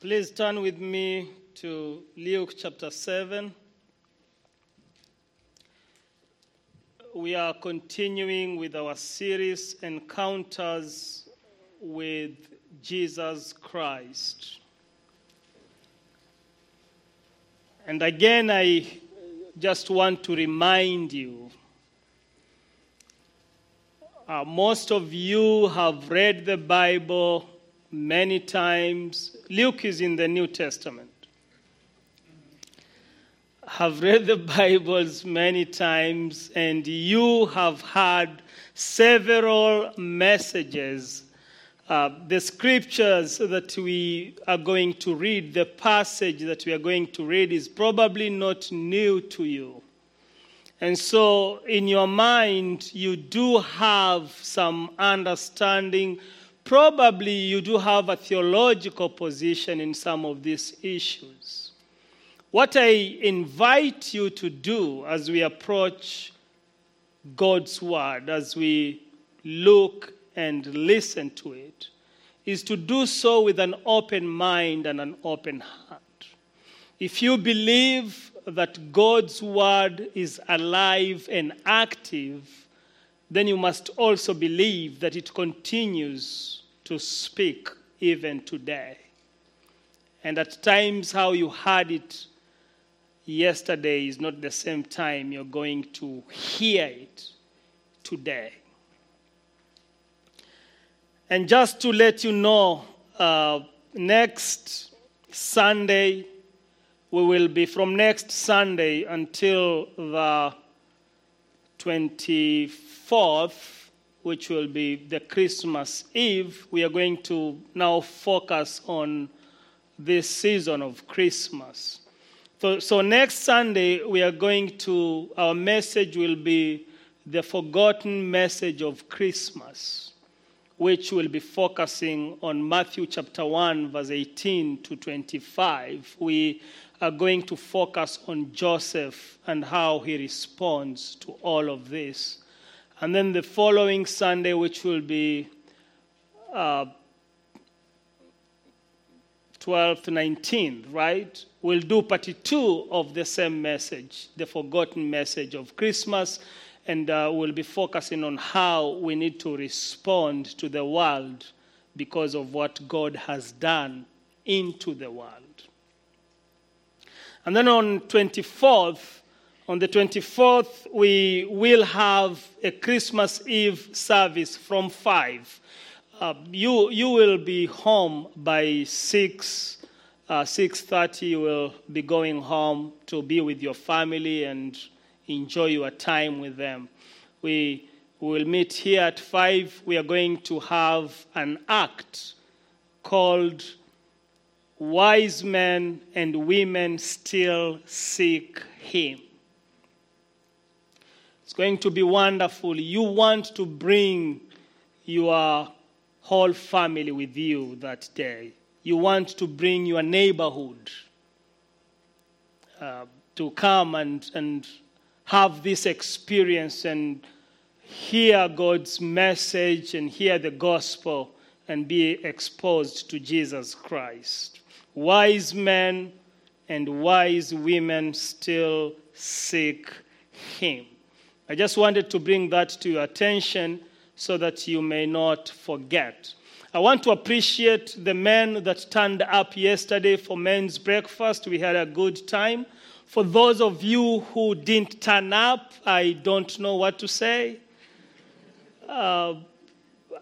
Please turn with me to Luke chapter 7. We are continuing with our series Encounters with Jesus Christ. And again, I just want to remind you uh, most of you have read the Bible many times. Luke is in the New Testament. Have read the Bibles many times, and you have had several messages. Uh, the scriptures that we are going to read, the passage that we are going to read, is probably not new to you. And so, in your mind, you do have some understanding. Probably you do have a theological position in some of these issues. What I invite you to do as we approach God's Word, as we look and listen to it, is to do so with an open mind and an open heart. If you believe that God's word is alive and active, then you must also believe that it continues to speak even today. And at times, how you heard it yesterday is not the same time you're going to hear it today. And just to let you know, uh, next Sunday, we will be from next Sunday until the 24th, which will be the Christmas Eve. We are going to now focus on this season of Christmas. So, so next Sunday, we are going to, our message will be the forgotten message of Christmas, which will be focusing on Matthew chapter 1, verse 18 to 25. We are going to focus on Joseph and how he responds to all of this. And then the following Sunday, which will be uh, 12th, 19th, right? We'll do part two of the same message, the forgotten message of Christmas, and uh, we'll be focusing on how we need to respond to the world because of what God has done into the world. And then on 24th, on the 24th, we will have a Christmas Eve service from 5. Uh, you, you will be home by 6, uh, 6.30. You will be going home to be with your family and enjoy your time with them. We will meet here at 5. We are going to have an act called wise men and women still seek him. It's going to be wonderful. You want to bring your whole family with you that day. You want to bring your neighborhood uh, to come and, and have this experience and hear God's message and hear the gospel and be exposed to Jesus Christ wise men and wise women still seek him. I just wanted to bring that to your attention so that you may not forget. I want to appreciate the men that turned up yesterday for men's breakfast. We had a good time. For those of you who didn't turn up, I don't know what to say. Uh,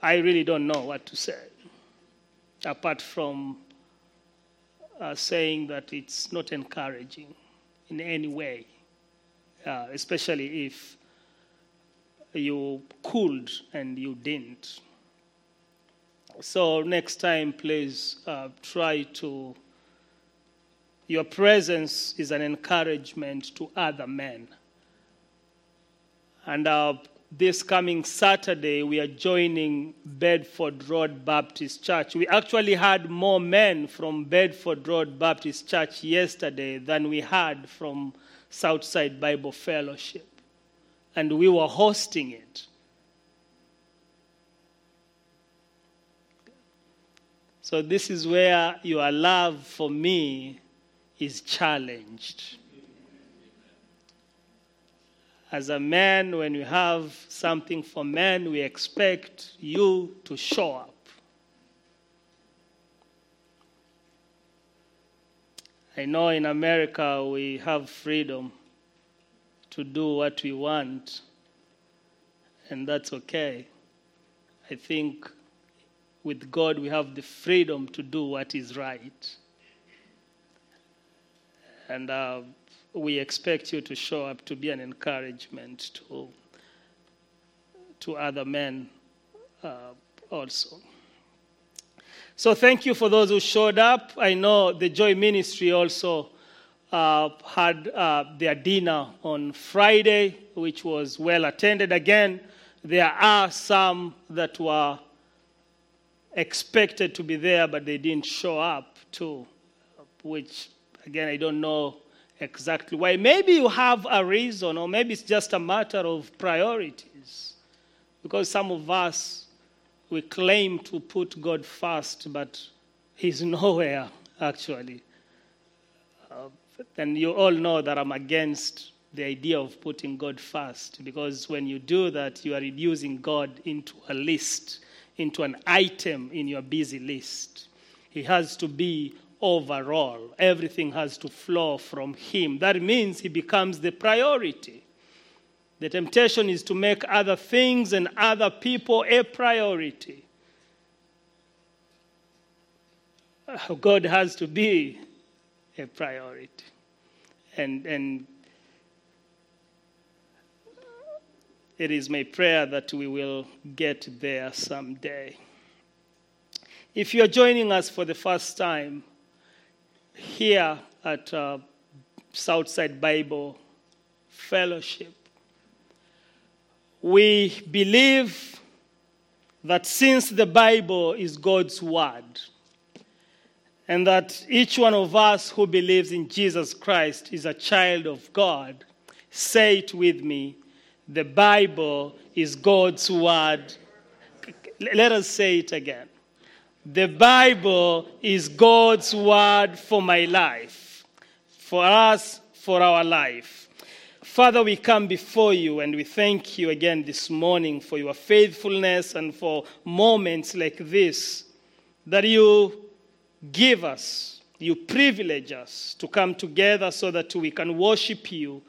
I really don't know what to say, apart from uh, saying that it's not encouraging in any way, uh, especially if you could and you didn't. So, next time, please uh, try to. Your presence is an encouragement to other men. And uh, this coming Saturday, we are joining Bedford Road Baptist Church. We actually had more men from Bedford Road Baptist Church yesterday than we had from Southside Bible Fellowship. And we were hosting it. So, this is where your love for me is challenged. As a man, when we have something for men, we expect you to show up. I know in America we have freedom to do what we want, and that's okay. I think with God we have the freedom to do what is right. And uh, we expect you to show up to be an encouragement to, to other men uh, also. So thank you for those who showed up. I know the Joy Ministry also uh, had uh, their dinner on Friday, which was well attended. Again, there are some that were expected to be there, but they didn't show up too, which, again, I don't know exactly why. Maybe you have a reason, or maybe it's just a matter of priorities. Because some of us, we claim to put God first, but He's nowhere, actually. Uh, and you all know that I'm against the idea of putting God first, because when you do that, you are reducing God into a list, into an item in your busy list. He has to be overall, everything has to flow from Him. That means He becomes the priority. The temptation is to make other things and other people a priority. Uh, God has to be a priority. And, and it is my prayer that we will get there someday. If you're joining us for the first time here at uh, Southside Bible Fellowship, we believe that since the Bible is God's Word, and that each one of us who believes in Jesus Christ is a child of God, say it with me the Bible is God's Word. Let us say it again. The Bible is God's Word for my life, for us, for our life. Father, we come before you and we thank you again this morning for your faithfulness and for moments like this that you give us, you privilege us to come together so that we can worship you,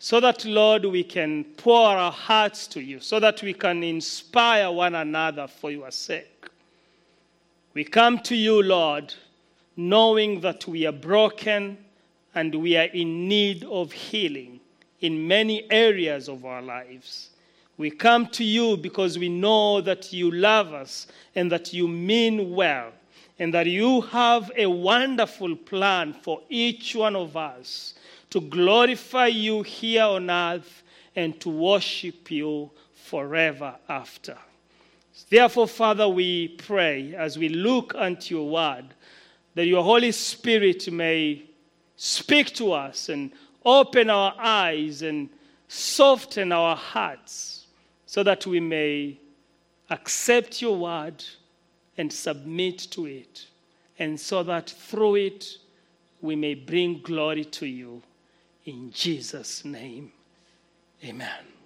so that, Lord, we can pour our hearts to you, so that we can inspire one another for your sake. We come to you, Lord, knowing that we are broken and we are in need of healing in many areas of our lives. We come to you because we know that you love us and that you mean well, and that you have a wonderful plan for each one of us to glorify you here on earth and to worship you forever after. Therefore, Father, we pray as we look unto your word that your Holy Spirit may speak to us and open our eyes and soften our hearts so that we may accept your word and submit to it, and so that through it we may bring glory to you. In Jesus' name, amen.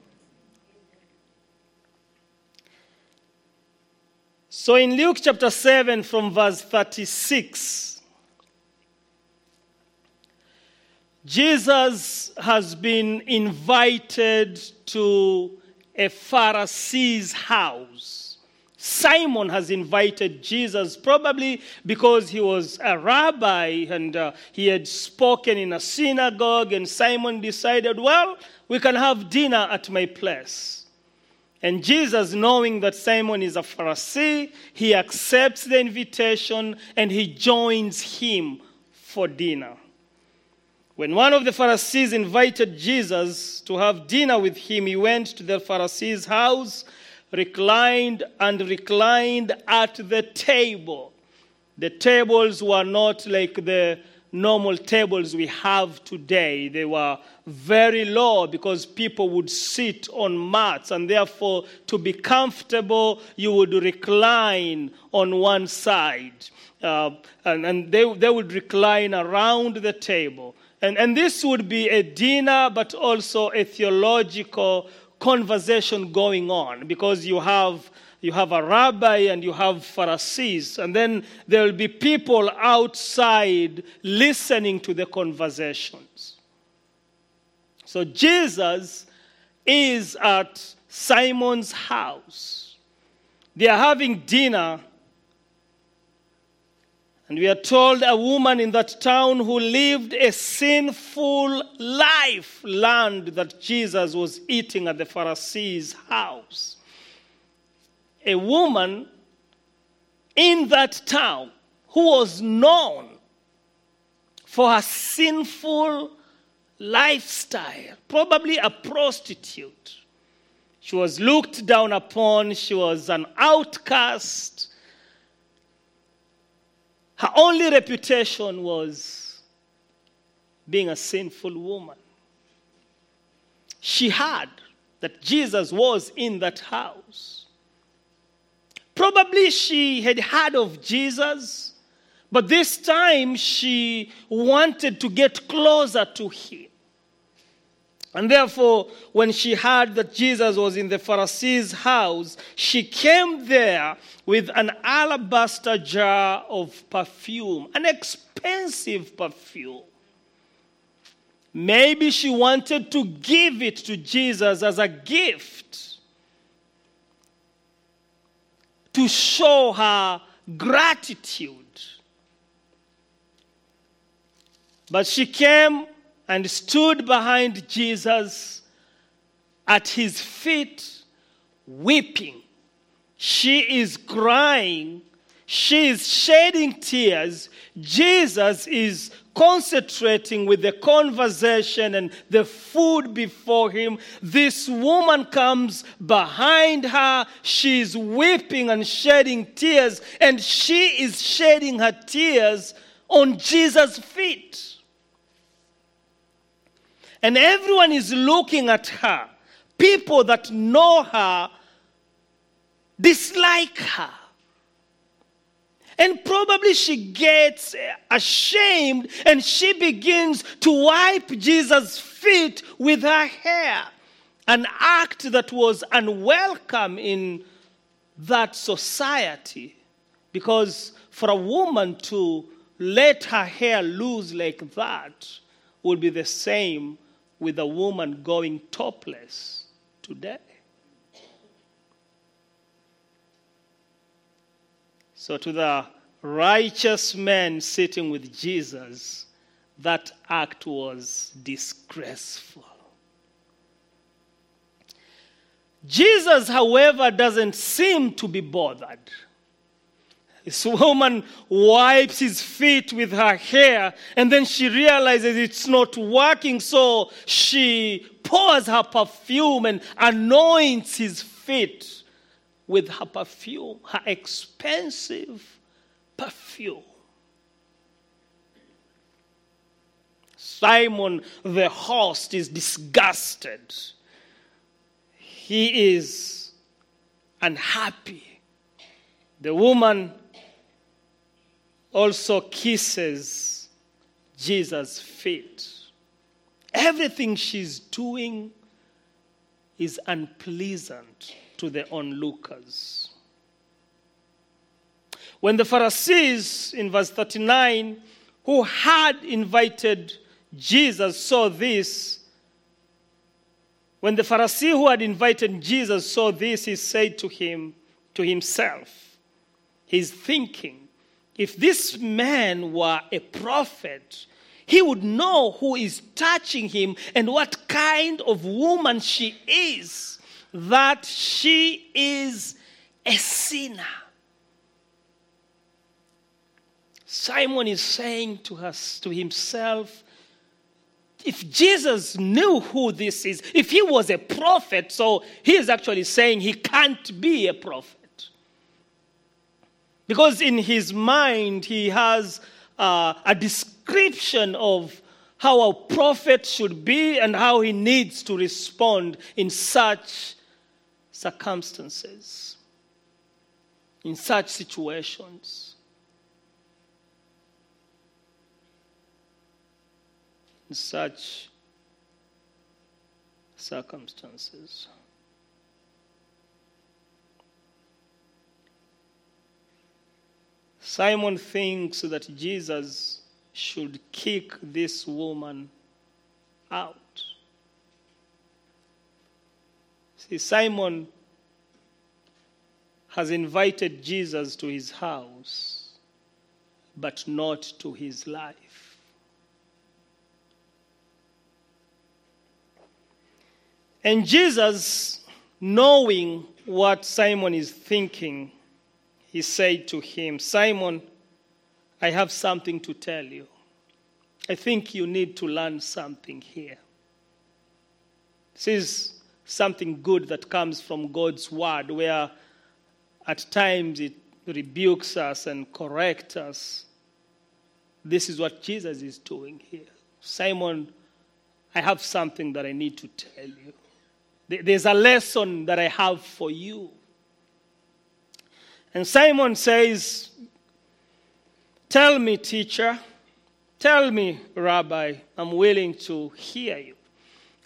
So in Luke chapter 7, from verse 36, Jesus has been invited to a Pharisee's house. Simon has invited Jesus, probably because he was a rabbi and uh, he had spoken in a synagogue, and Simon decided, well, we can have dinner at my place. And Jesus, knowing that Simon is a Pharisee, he accepts the invitation and he joins him for dinner. When one of the Pharisees invited Jesus to have dinner with him, he went to the Pharisee's house, reclined and reclined at the table. The tables were not like the normal tables we have today. They were very low because people would sit on mats, and therefore, to be comfortable, you would recline on one side. Uh, and and they, they would recline around the table. And, and this would be a dinner, but also a theological conversation going on because you have you have a rabbi and you have Pharisees, and then there will be people outside listening to the conversations. So Jesus is at Simon's house. They are having dinner, and we are told a woman in that town who lived a sinful life learned that Jesus was eating at the Pharisees' house a woman in that town who was known for her sinful lifestyle, probably a prostitute. She was looked down upon, she was an outcast. Her only reputation was being a sinful woman. She heard that Jesus was in that house. Probably she had heard of Jesus, but this time she wanted to get closer to him. And therefore, when she heard that Jesus was in the Pharisee's house, she came there with an alabaster jar of perfume, an expensive perfume. Maybe she wanted to give it to Jesus as a gift. To show her gratitude. But she came and stood behind Jesus at his feet, weeping. She is crying. She is shedding tears. Jesus is concentrating with the conversation and the food before him. This woman comes behind her. She's weeping and shedding tears, and she is shedding her tears on Jesus' feet. And everyone is looking at her. People that know her dislike her. And probably she gets ashamed and she begins to wipe Jesus' feet with her hair. An act that was unwelcome in that society. Because for a woman to let her hair loose like that would be the same with a woman going topless today. So, to the righteous man sitting with Jesus, that act was disgraceful. Jesus, however, doesn't seem to be bothered. This woman wipes his feet with her hair, and then she realizes it's not working, so she pours her perfume and anoints his feet with her perfume, her expensive perfume. Simon the host is disgusted. He is unhappy. The woman also kisses Jesus' feet. Everything she's doing is unpleasant to the onlookers. When the Pharisees, in verse 39, who had invited Jesus saw this, when the Pharisee who had invited Jesus saw this, he said to him, to himself, he's thinking, if this man were a prophet, he would know who is touching him and what kind of woman she is that she is a sinner. Simon is saying to us, to himself, if Jesus knew who this is, if he was a prophet, so he is actually saying he can't be a prophet. Because in his mind, he has uh, a, description of how a prophet should be and how he needs to respond in such circumstances, in such situations. In such circumstances. Simon thinks that Jesus should kick this woman out. See, Simon has invited Jesus to his house, but not to his life. And Jesus, knowing what Simon is thinking, he said to him, Simon, I have something to tell you. I think you need to learn something here. This is something good that comes from God's word, where at times it rebukes us and corrects us. This is what Jesus is doing here. Simon, I have something that I need to tell you. There's a lesson that I have for you. And Simon says, Tell me, teacher. Tell me, Rabbi. I'm willing to hear you.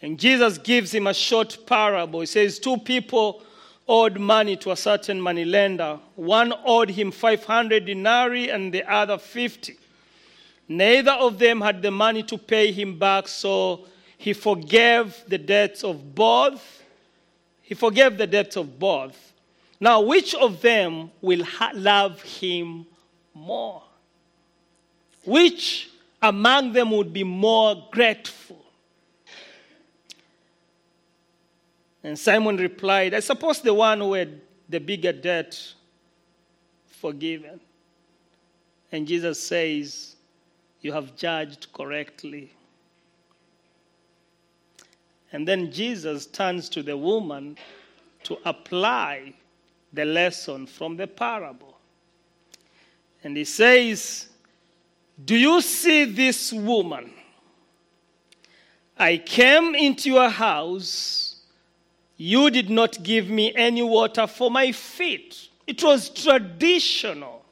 And Jesus gives him a short parable. He says, Two people owed money to a certain money lender. One owed him 500 denarii and the other 50. Neither of them had the money to pay him back, so he forgave the debts of both. He forgave the debts of both. Now, which of them will ha- love him more? Which among them would be more grateful? And Simon replied, I suppose the one who had the bigger debt forgiven. And Jesus says, You have judged correctly. And then Jesus turns to the woman to apply the lesson from the parable. And he says, Do you see this woman? I came into your house. You did not give me any water for my feet. It was traditional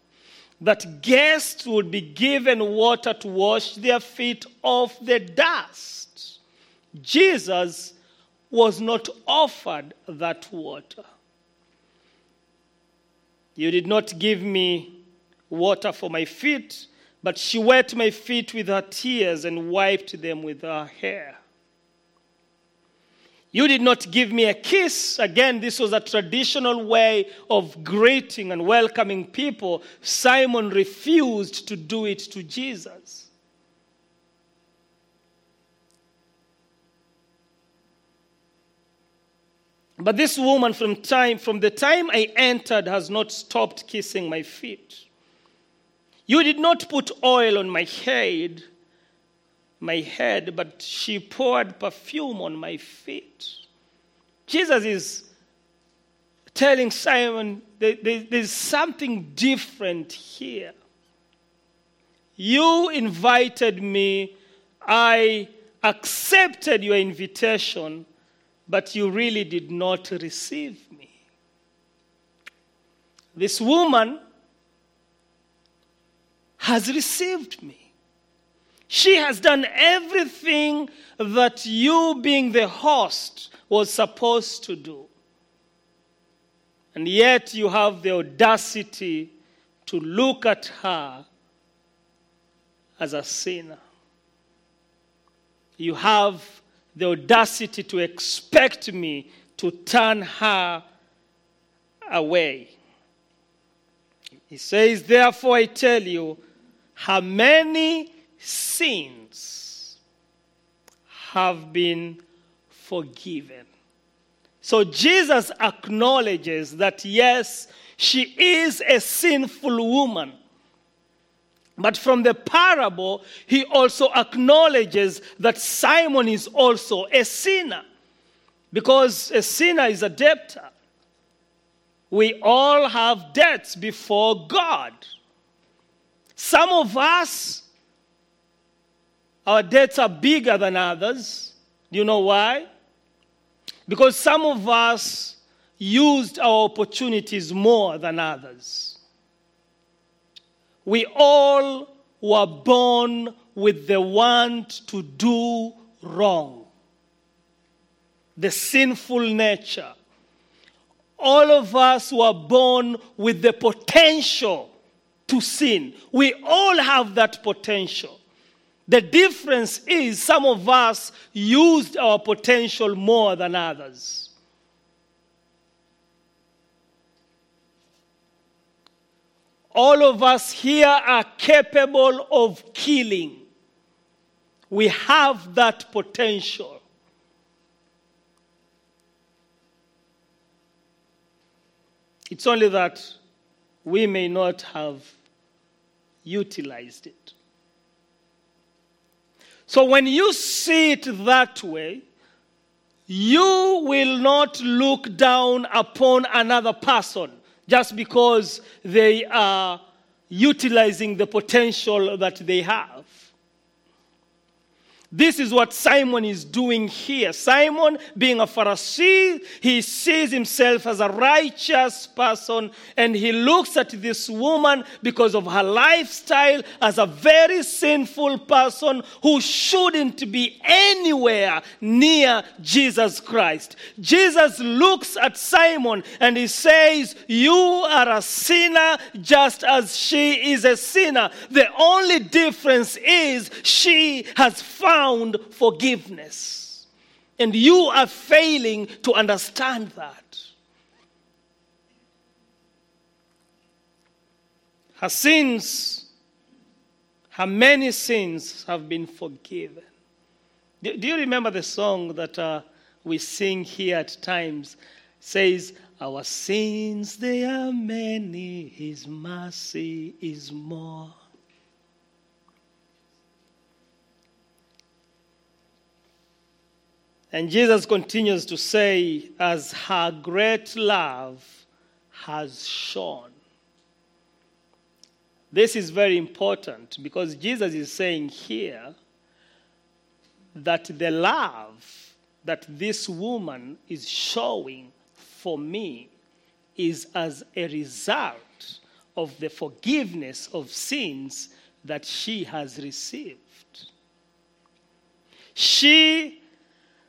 that guests would be given water to wash their feet off the dust. Jesus was not offered that water. You did not give me water for my feet, but she wet my feet with her tears and wiped them with her hair. You did not give me a kiss. Again, this was a traditional way of greeting and welcoming people. Simon refused to do it to Jesus. But this woman from time from the time I entered has not stopped kissing my feet. You did not put oil on my head, my head, but she poured perfume on my feet. Jesus is telling Simon there's something different here. You invited me, I accepted your invitation but you really did not receive me. This woman has received me. She has done everything that you, being the host, was supposed to do. And yet you have the audacity to look at her as a sinner. You have the audacity to expect me to turn her away. He says, Therefore, I tell you, how many sins have been forgiven. So Jesus acknowledges that, yes, she is a sinful woman. But from the parable, he also acknowledges that Simon is also a sinner. Because a sinner is a debtor. We all have debts before God. Some of us our debts are bigger than others. Do you know why? Because some of us used our opportunities more than others. We all were born with the want to do wrong, the sinful nature. All of us were born with the potential to sin. We all have that potential. The difference is some of us used our potential more than others. All of us here are capable of killing. We have that potential. It's only that we may not have utilized it. So when you see it that way, you will not look down upon another person just because they are utilizing the potential that they have. This is what Simon is doing here. Simon, being a Pharisee, he sees himself as a righteous person and he looks at this woman because of her lifestyle as a very sinful person who shouldn't be anywhere near Jesus Christ. Jesus looks at Simon and he says, You are a sinner just as she is a sinner. The only difference is she has found found forgiveness. And you are failing to understand that. Her sins, her many sins have been forgiven. Do, do you remember the song that uh, we sing here at times? Says, Our sins, they are many, His mercy is more. And Jesus continues to say, as her great love has shown. This is very important because Jesus is saying here that the love that this woman is showing for me is as a result of the forgiveness of sins that she has received. She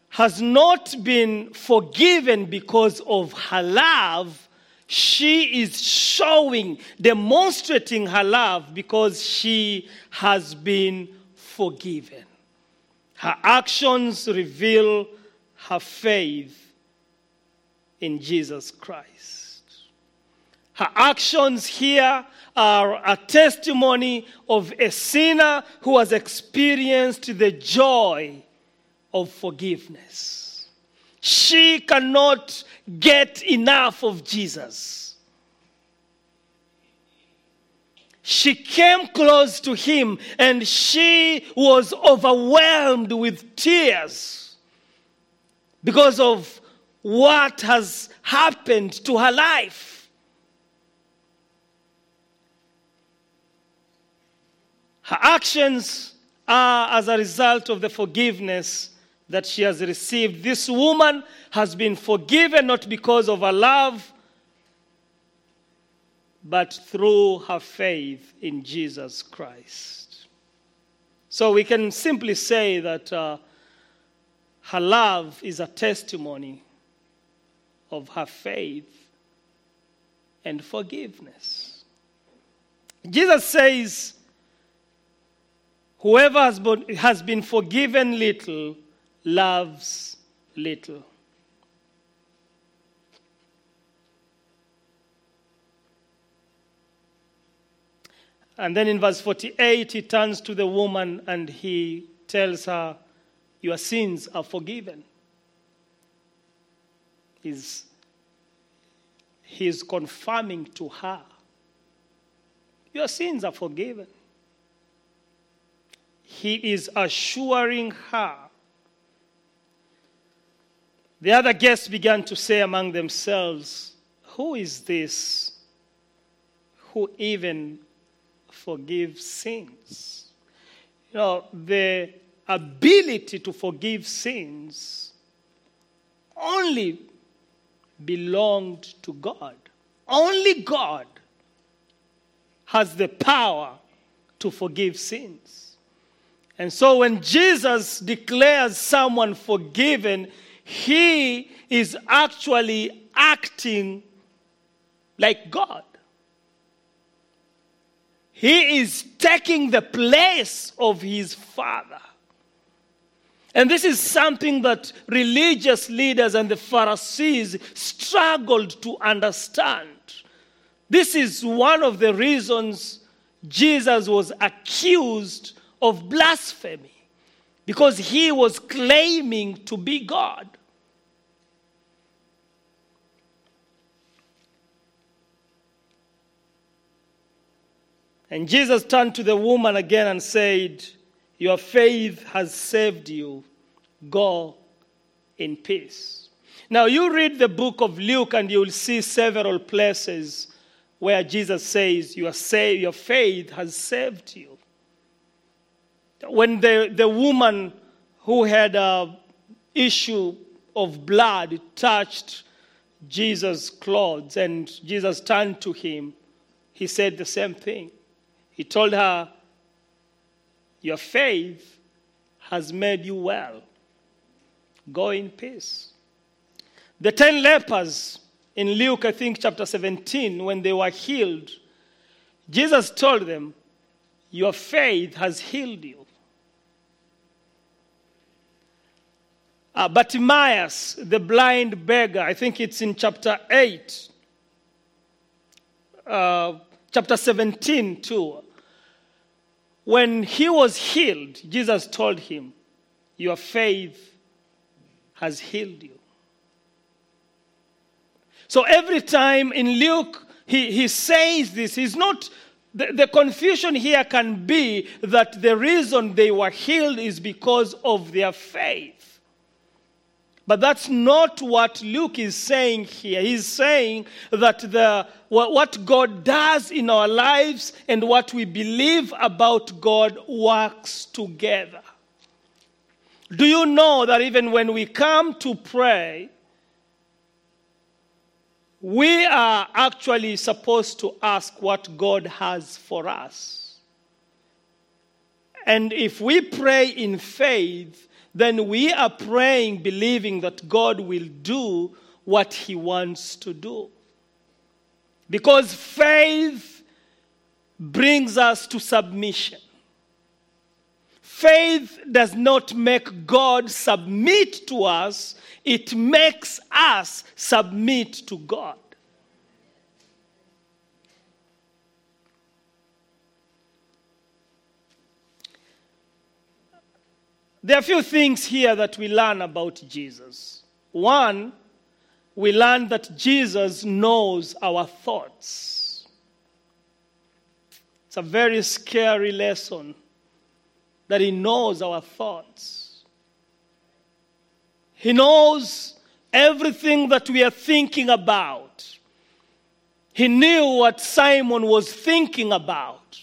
has not been forgiven because of her love, she is showing, demonstrating her love because she has been forgiven. Her actions reveal her faith in Jesus Christ. Her actions here are a testimony of a sinner who has experienced the joy of forgiveness. She cannot get enough of Jesus. She came close to him and she was overwhelmed with tears because of what has happened to her life. Her actions are as a result of the forgiveness that she has received. This woman has been forgiven not because of her love, but through her faith in Jesus Christ. So we can simply say that uh, her love is a testimony of her faith and forgiveness. Jesus says, Whoever has been, has been forgiven little loves little. And then in verse 48, he turns to the woman and he tells her, Your sins are forgiven. He's, he's confirming to her, Your sins are forgiven. He is assuring her the other guests began to say among themselves, Who is this who even forgives sins? You know, the ability to forgive sins only belonged to God. Only God has the power to forgive sins. And so when Jesus declares someone forgiven, he is actually acting like God. He is taking the place of his Father. And this is something that religious leaders and the Pharisees struggled to understand. This is one of the reasons Jesus was accused of blasphemy, because he was claiming to be God. And Jesus turned to the woman again and said, Your faith has saved you. Go in peace. Now, you read the book of Luke and you'll see several places where Jesus says, Your, your faith has saved you. When the, the woman who had an issue of blood touched Jesus' clothes and Jesus turned to him, he said the same thing. He told her, Your faith has made you well. Go in peace. The ten lepers in Luke, I think, chapter 17, when they were healed, Jesus told them, Your faith has healed you. Uh, Bartimaeus, the blind beggar, I think it's in chapter 8, uh, chapter 17 too. When he was healed, Jesus told him, Your faith has healed you. So every time in Luke, he, he says this, he's not, the, the confusion here can be that the reason they were healed is because of their faith. But that's not what Luke is saying here. He's saying that the, what God does in our lives and what we believe about God works together. Do you know that even when we come to pray, we are actually supposed to ask what God has for us? And if we pray in faith, then we are praying, believing that God will do what He wants to do. Because faith brings us to submission. Faith does not make God submit to us, it makes us submit to God. There are a few things here that we learn about Jesus. One, we learn that Jesus knows our thoughts. It's a very scary lesson that He knows our thoughts. He knows everything that we are thinking about. He knew what Simon was thinking about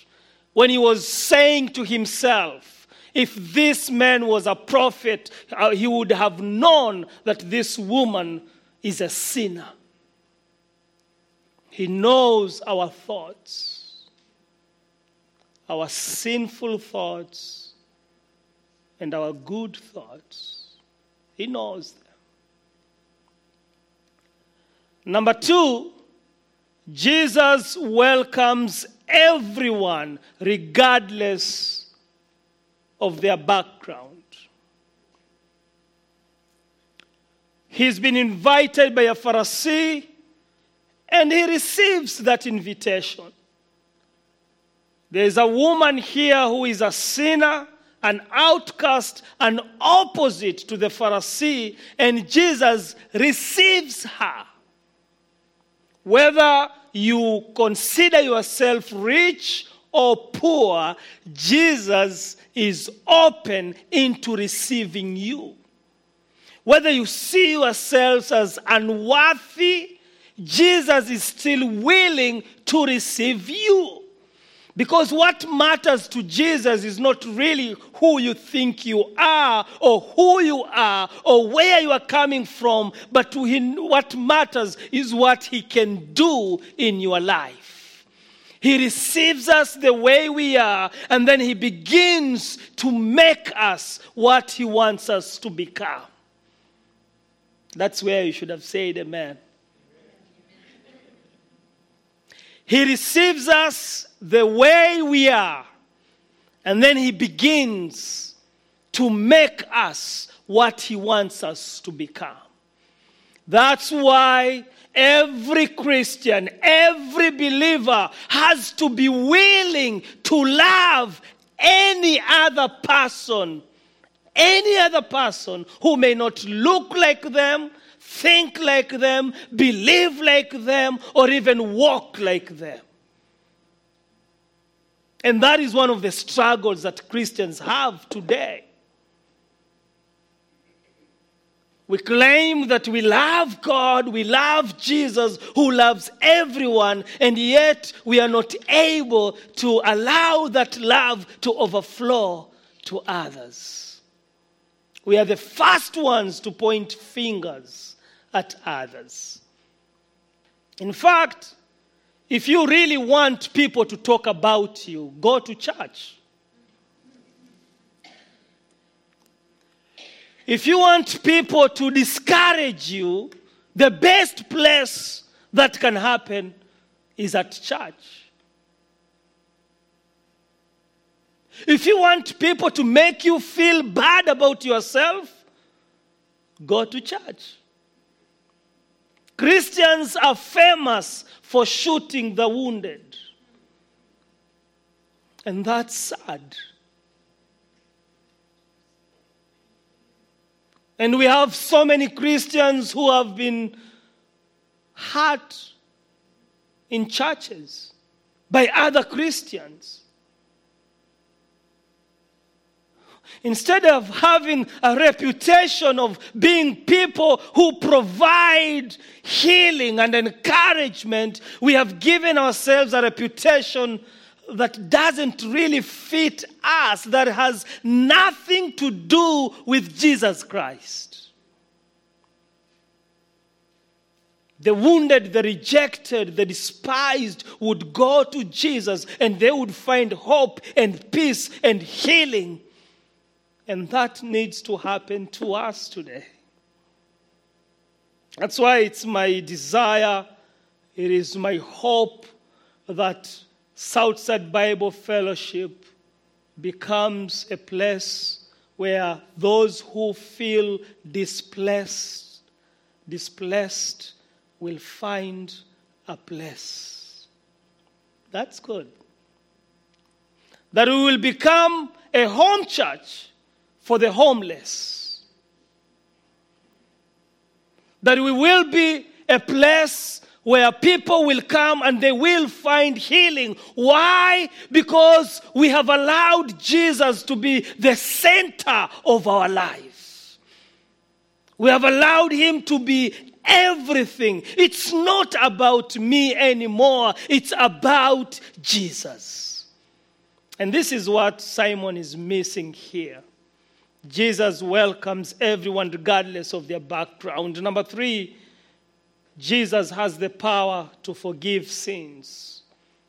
when he was saying to himself, if this man was a prophet, uh, he would have known that this woman is a sinner. He knows our thoughts, our sinful thoughts, and our good thoughts. He knows them. Number two, Jesus welcomes everyone regardless of their background. He's been invited by a Pharisee and he receives that invitation. There's a woman here who is a sinner, an outcast, an opposite to the Pharisee, and Jesus receives her. Whether you consider yourself rich or poor, Jesus is open into receiving you. Whether you see yourselves as unworthy, Jesus is still willing to receive you. Because what matters to Jesus is not really who you think you are or who you are or where you are coming from, but to him, what matters is what he can do in your life. He receives us the way we are, and then he begins to make us what he wants us to become. That's where you should have said amen. He receives us the way we are, and then He begins to make us what He wants us to become. That's why every Christian, every believer has to be willing to love any other person, any other person who may not look like them, think like them, believe like them, or even walk like them. And that is one of the struggles that Christians have today. We claim that we love God, we love Jesus, who loves everyone, and yet we are not able to allow that love to overflow to others. We are the first ones to point fingers at others. In fact, if you really want people to talk about you, go to church. If you want people to discourage you, the best place that can happen is at church. If you want people to make you feel bad about yourself, go to church. Christians are famous for shooting the wounded. And that's sad. And we have so many Christians who have been hurt in churches by other Christians. Instead of having a reputation of being people who provide healing and encouragement, we have given ourselves a reputation that doesn't really fit us, that has nothing to do with Jesus Christ. The wounded, the rejected, the despised would go to Jesus and they would find hope and peace and healing. And that needs to happen to us today. That's why it's my desire, it is my hope that Southside Bible Fellowship becomes a place where those who feel displaced, displaced will find a place. That's good. That we will become a home church for the homeless. That we will be a place where people will come and they will find healing. Why? Because we have allowed Jesus to be the center of our lives. We have allowed him to be everything. It's not about me anymore, it's about Jesus. And this is what Simon is missing here. Jesus welcomes everyone regardless of their background. Number three, Jesus has the power to forgive sins,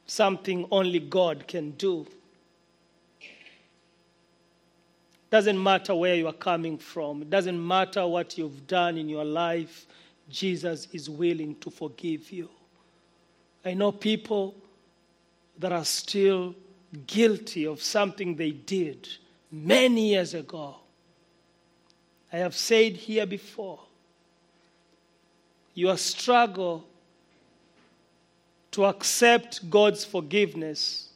something only God can do. Doesn't matter where you are coming from, it doesn't matter what you've done in your life, Jesus is willing to forgive you. I know people that are still guilty of something they did many years ago. I have said here before your struggle to accept God's forgiveness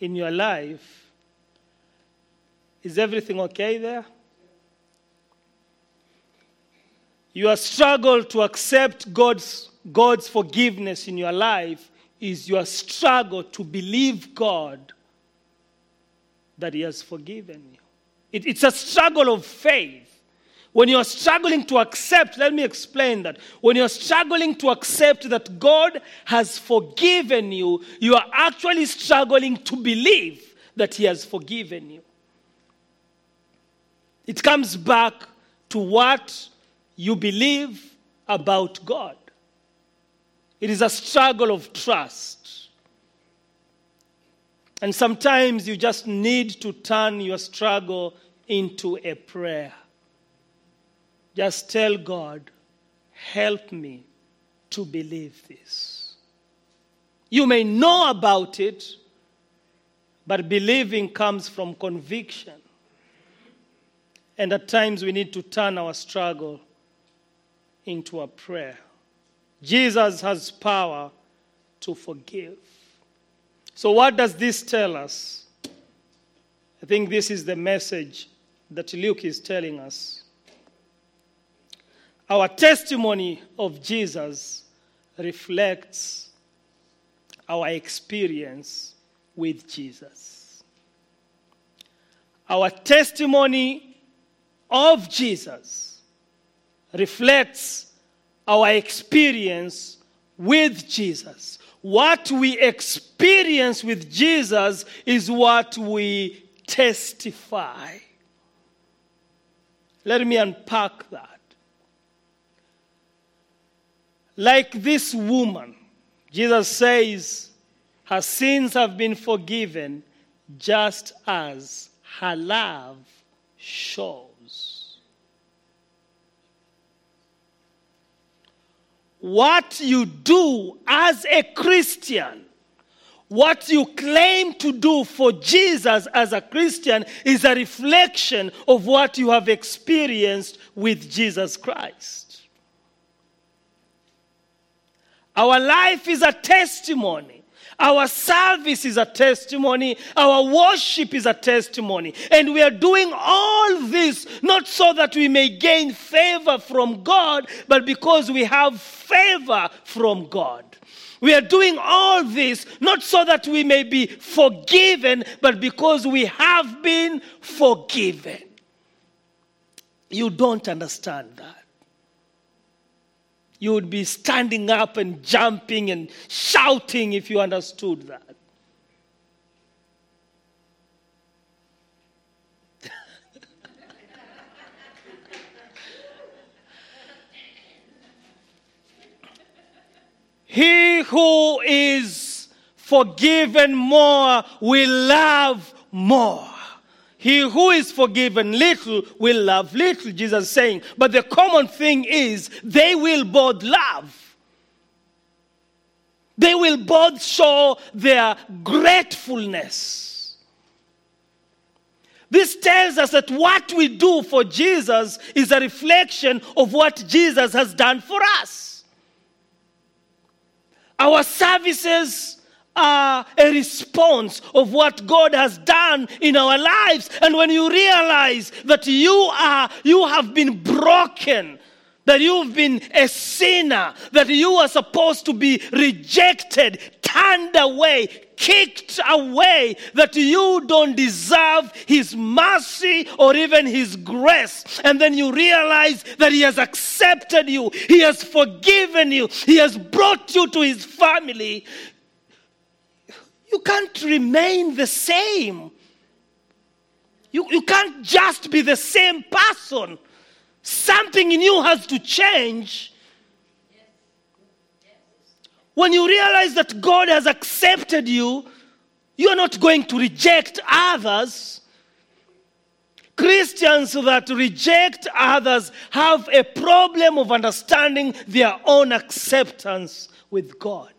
in your life, is everything okay there? Your struggle to accept God's, God's forgiveness in your life is your struggle to believe God that He has forgiven you. It, it's a struggle of faith. When you're struggling to accept, let me explain that. When you're struggling to accept that God has forgiven you, you are actually struggling to believe that He has forgiven you. It comes back to what you believe about God. It is a struggle of trust. And sometimes you just need to turn your struggle into a prayer. Just tell God, help me to believe this. You may know about it, but believing comes from conviction. And at times we need to turn our struggle into a prayer. Jesus has power to forgive. So, what does this tell us? I think this is the message that Luke is telling us. Our testimony of Jesus reflects our experience with Jesus. Our testimony of Jesus reflects our experience with Jesus. What we experience with Jesus is what we testify. Let me unpack that. Like this woman, Jesus says, her sins have been forgiven just as her love shows. What you do as a Christian, what you claim to do for Jesus as a Christian, is a reflection of what you have experienced with Jesus Christ. Our life is a testimony. Our service is a testimony. Our worship is a testimony. And we are doing all this not so that we may gain favor from God, but because we have favor from God. We are doing all this not so that we may be forgiven, but because we have been forgiven. You don't understand that you would be standing up and jumping and shouting if you understood that. he who is forgiven more will love more. He who is forgiven little will love little, Jesus is saying. But the common thing is they will both love. They will both show their gratefulness. This tells us that what we do for Jesus is a reflection of what Jesus has done for us. Our services are a response of what God has done in our lives. And when you realize that you are, you have been broken, that you've been a sinner, that you are supposed to be rejected, turned away, kicked away, that you don't deserve His mercy or even His grace. And then you realize that He has accepted you, He has forgiven you, He has brought you to His family. You can't remain the same. You, you can't just be the same person. Something in you has to change. When you realize that God has accepted you, you're not going to reject others. Christians that reject others have a problem of understanding their own acceptance with God.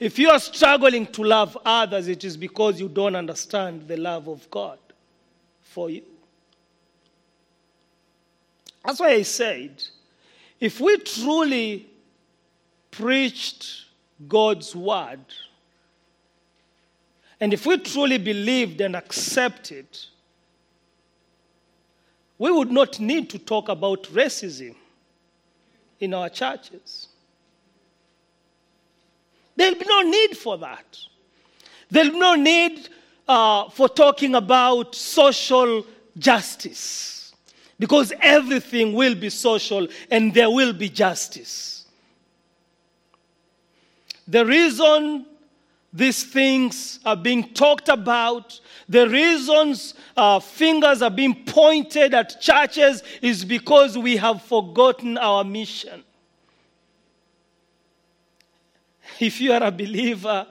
If you are struggling to love others, it is because you don't understand the love of God for you. That's why I said, if we truly preached God's word, and if we truly believed and accepted, we would not need to talk about racism in our churches. There'll be no need for that. There'll be no need uh, for talking about social justice. because everything will be social and there will be justice. The reason these things are being talked about, the reasons uh, fingers are being pointed at churches is because we have forgotten our mission. If you are a believer,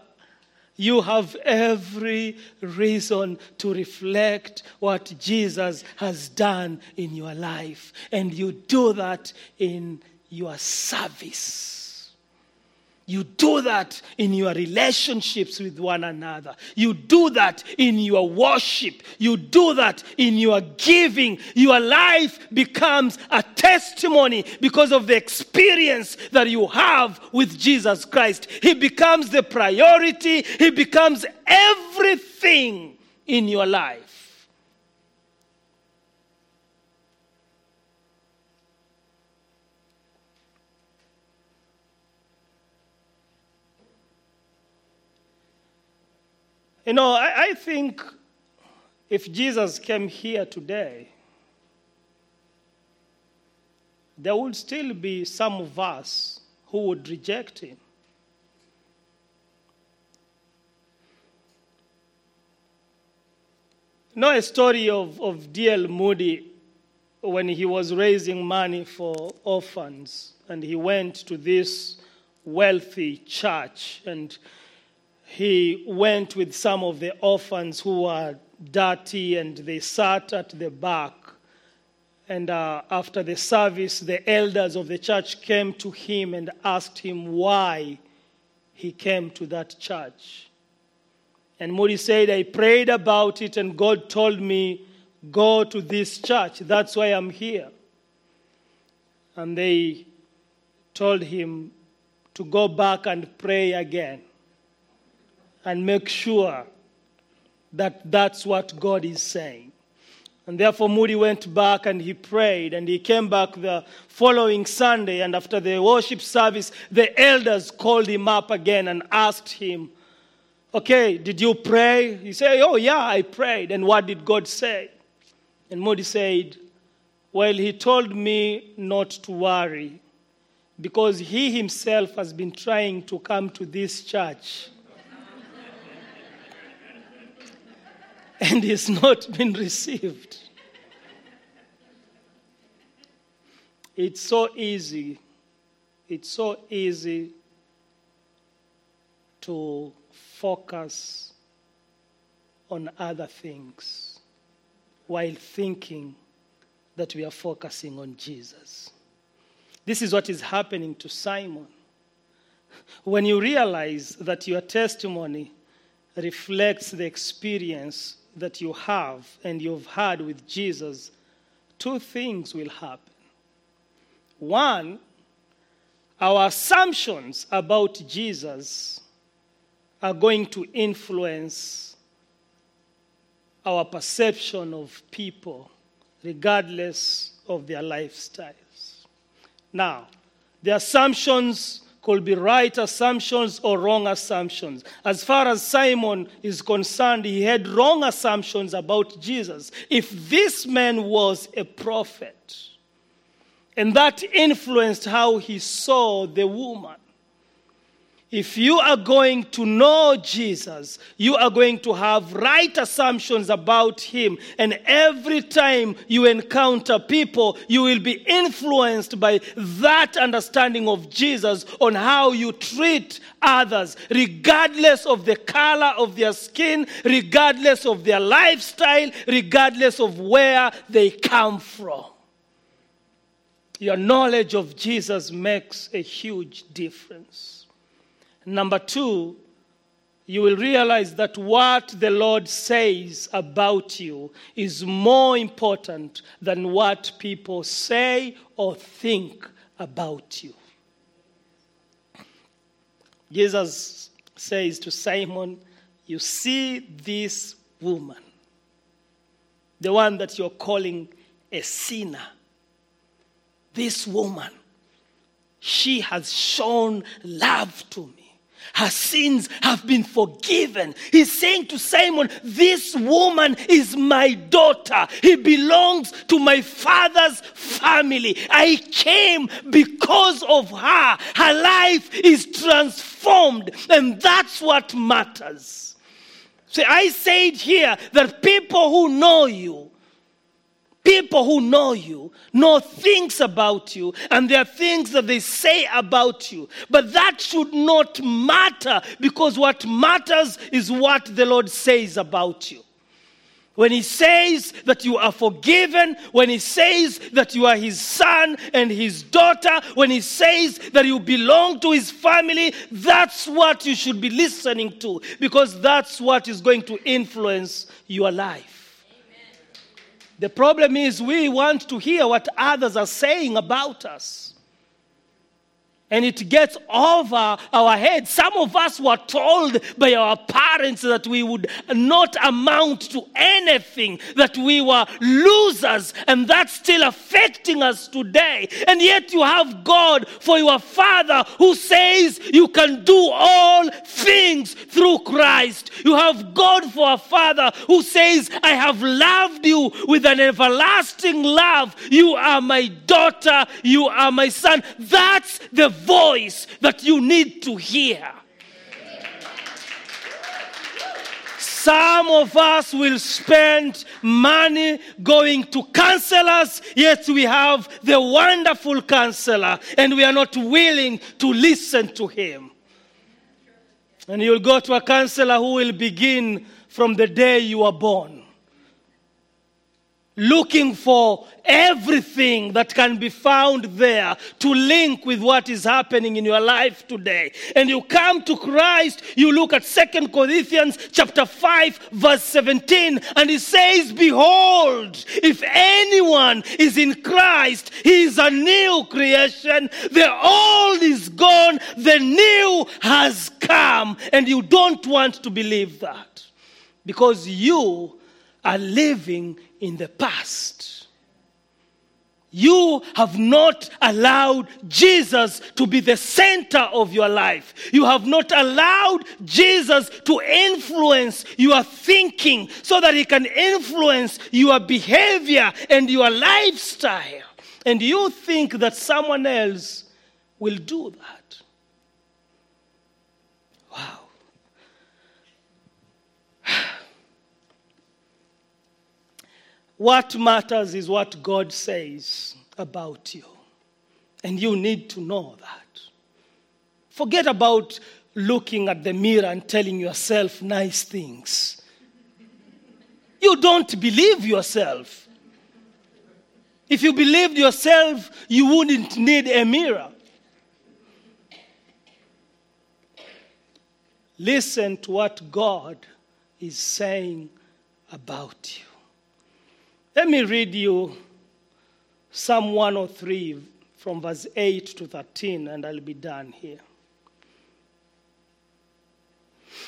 you have every reason to reflect what Jesus has done in your life. And you do that in your service. You do that in your relationships with one another. You do that in your worship. You do that in your giving. Your life becomes a testimony because of the experience that you have with Jesus Christ. He becomes the priority, He becomes everything in your life. You know, I, I think if Jesus came here today, there would still be some of us who would reject him. You know a story of, of D.L. Moody when he was raising money for orphans, and he went to this wealthy church and he went with some of the orphans who were dirty and they sat at the back. And uh, after the service, the elders of the church came to him and asked him why he came to that church. And Moody said, I prayed about it and God told me, go to this church. That's why I'm here. And they told him to go back and pray again and make sure that that's what God is saying. And therefore, Moody went back and he prayed, and he came back the following Sunday. And after the worship service, the elders called him up again and asked him, Okay, did you pray? He said, Oh, yeah, I prayed. And what did God say? And Moody said, Well, he told me not to worry because he himself has been trying to come to this church and is not been received. It's so easy. It's so easy to focus on other things while thinking that we are focusing on Jesus. This is what is happening to Simon. When you realize that your testimony reflects the experience that you have and you've had with Jesus, two things will happen. One, our assumptions about Jesus are going to influence our perception of people, regardless of their lifestyles. Now, the assumptions could be right assumptions or wrong assumptions. As far as Simon is concerned, he had wrong assumptions about Jesus. If this man was a prophet, and that influenced how he saw the woman, if you are going to know Jesus, you are going to have right assumptions about him. And every time you encounter people, you will be influenced by that understanding of Jesus on how you treat others, regardless of the color of their skin, regardless of their lifestyle, regardless of where they come from. Your knowledge of Jesus makes a huge difference. Number two, you will realize that what the Lord says about you is more important than what people say or think about you. Jesus says to Simon, You see this woman, the one that you're calling a sinner. This woman, she has shown love to me. Her sins have been forgiven. He's saying to Simon, This woman is my daughter. He belongs to my father's family. I came because of her. Her life is transformed, and that's what matters. See, I said here that people who know you, people who know you know things about you and there are things that they say about you but that should not matter because what matters is what the lord says about you when he says that you are forgiven, when he says that you are his son and his daughter, when he says that you belong to his family, that's what you should be listening to because that's what is going to influence your life. The problem is we want to hear what others are saying about us. And it gets over our heads. Some of us were told by our parents that we would not amount to anything, that we were losers, and that's still affecting us today. And yet you have God for your Father who says you can do all things through Christ. You have God for a Father who says, I have loved you with an everlasting love. You are my daughter, you are my son. That's the voice that you need to hear. Some of us will spend money going to counselors, yet we have the wonderful counselor, and we are not willing to listen to him. And you'll go to a counselor who will begin from the day you are born looking for everything that can be found there to link with what is happening in your life today. And you come to christ you look at Second corinthians chapter 5 verse 17 and it says behold if anyone is in christ he is a new creation. The old is gone the new has come. And you don't want to believe that because you are living in the past. You have not allowed Jesus to be the center of your life. You have not allowed Jesus to influence your thinking so that he can influence your behavior and your lifestyle. And you think that someone else will do that. What matters is what God says about you. And you need to know that. Forget about looking at the mirror and telling yourself nice things. You don't believe yourself. If you believed yourself, you wouldn't need a mirror. Listen to what God is saying about you. Let me read you Psalm 103 from verse 8 to 13, and I'll be done here.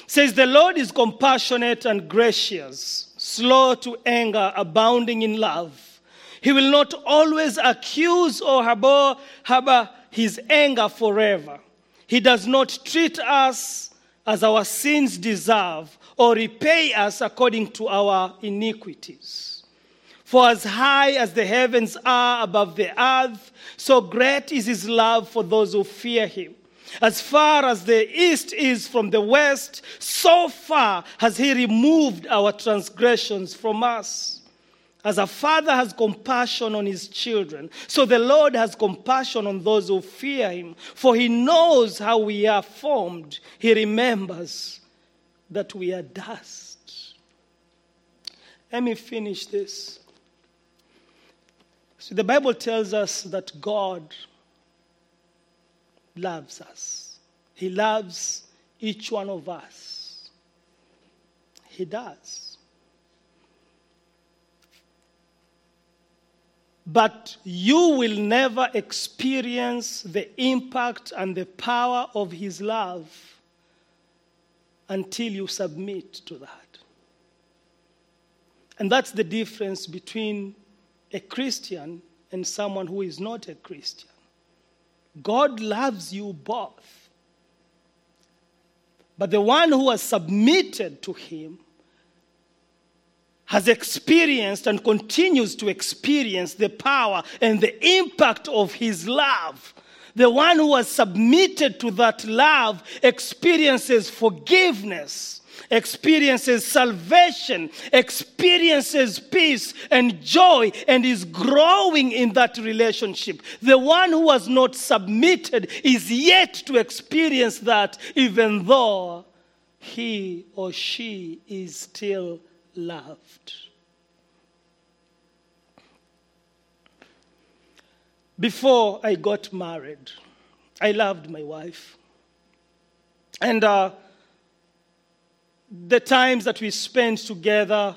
It says, The Lord is compassionate and gracious, slow to anger, abounding in love. He will not always accuse or harbor, harbor his anger forever. He does not treat us as our sins deserve or repay us according to our iniquities. For as high as the heavens are above the earth, so great is his love for those who fear him. As far as the east is from the west, so far has he removed our transgressions from us. As a father has compassion on his children, so the Lord has compassion on those who fear him. For he knows how we are formed, he remembers that we are dust. Let me finish this. So the Bible tells us that God loves us. He loves each one of us. He does. But you will never experience the impact and the power of His love until you submit to that. And that's the difference between a Christian and someone who is not a Christian. God loves you both. But the one who has submitted to him has experienced and continues to experience the power and the impact of his love. The one who has submitted to that love experiences forgiveness, experiences salvation, experiences peace and joy, and is growing in that relationship. The one who has not submitted is yet to experience that, even though he or she is still loved. Before I got married, I loved my wife. And uh, the times that we spent together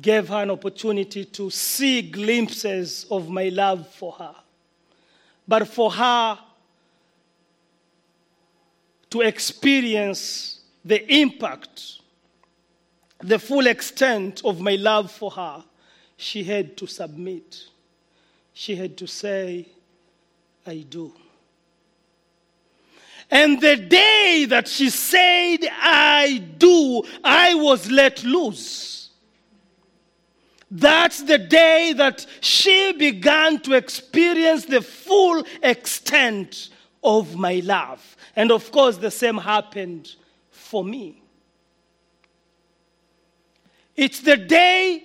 gave her an opportunity to see glimpses of my love for her. But for her to experience the impact the full extent of my love for her, she had to submit. She had to say, I do. And the day that she said, I do, I was let loose. That's the day that she began to experience the full extent of my love. And of course, the same happened for me. It's the day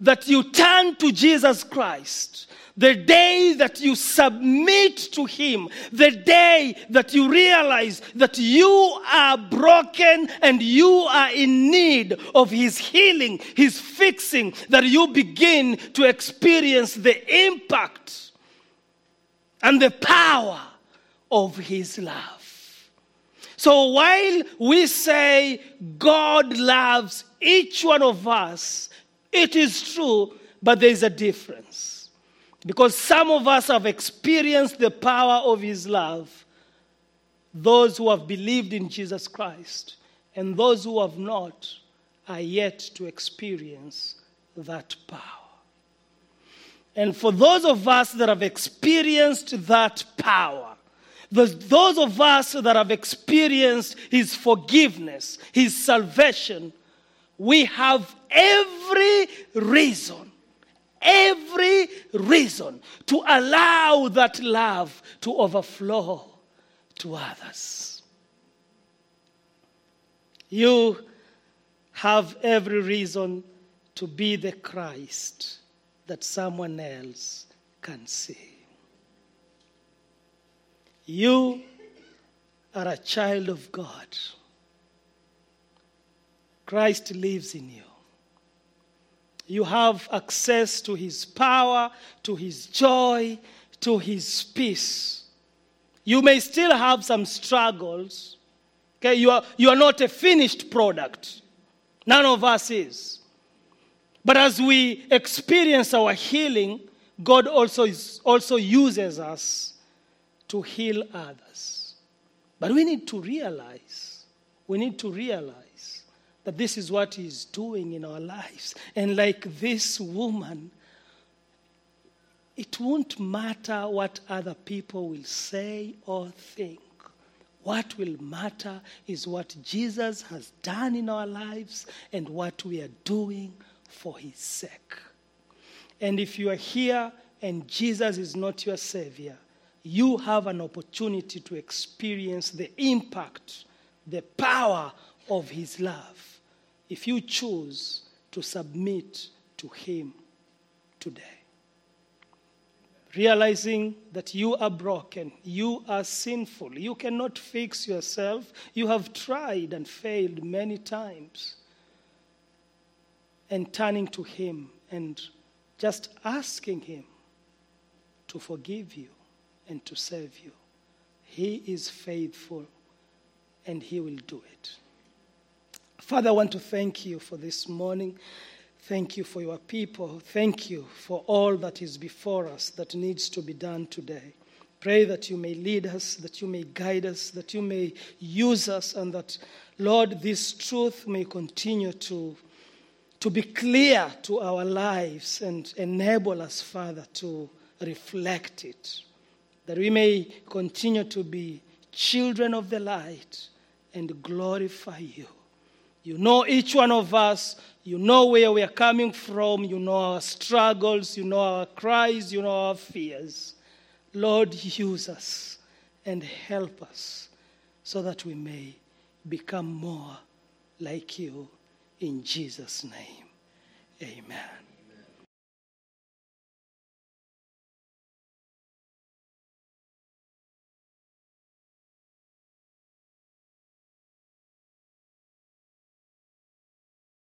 that you turn to Jesus Christ, the day that you submit to Him, the day that you realize that you are broken and you are in need of His healing, His fixing, that you begin to experience the impact and the power of His love. So while we say God loves each one of us, it is true, but there is a difference. Because some of us have experienced the power of His love, those who have believed in Jesus Christ, and those who have not are yet to experience that power. And for those of us that have experienced that power, those of us that have experienced His forgiveness, His salvation, we have every reason, every reason to allow that love to overflow to others. You have every reason to be the Christ that someone else can see. You are a child of God. Christ lives in you. You have access to his power, to his joy, to his peace. You may still have some struggles. Okay, you are, you are not a finished product. None of us is. But as we experience our healing, God also, is, also uses us to heal others. But we need to realize, we need to realize that this is what He's doing in our lives. And like this woman, it won't matter what other people will say or think. What will matter is what Jesus has done in our lives and what we are doing for His sake. And if you are here and Jesus is not your Savior, you have an opportunity to experience the impact, the power of His love if you choose to submit to Him today. Realizing that you are broken, you are sinful, you cannot fix yourself, you have tried and failed many times. And turning to Him and just asking Him to forgive you and to save you. He is faithful and He will do it. Father, I want to thank you for this morning. Thank you for your people. Thank you for all that is before us that needs to be done today. Pray that you may lead us, that you may guide us, that you may use us, and that, Lord, this truth may continue to, to be clear to our lives and enable us, Father, to reflect it that we may continue to be children of the light and glorify you. You know each one of us. You know where we are coming from. You know our struggles. You know our cries. You know our fears. Lord, use us and help us so that we may become more like you in Jesus' name. Amen.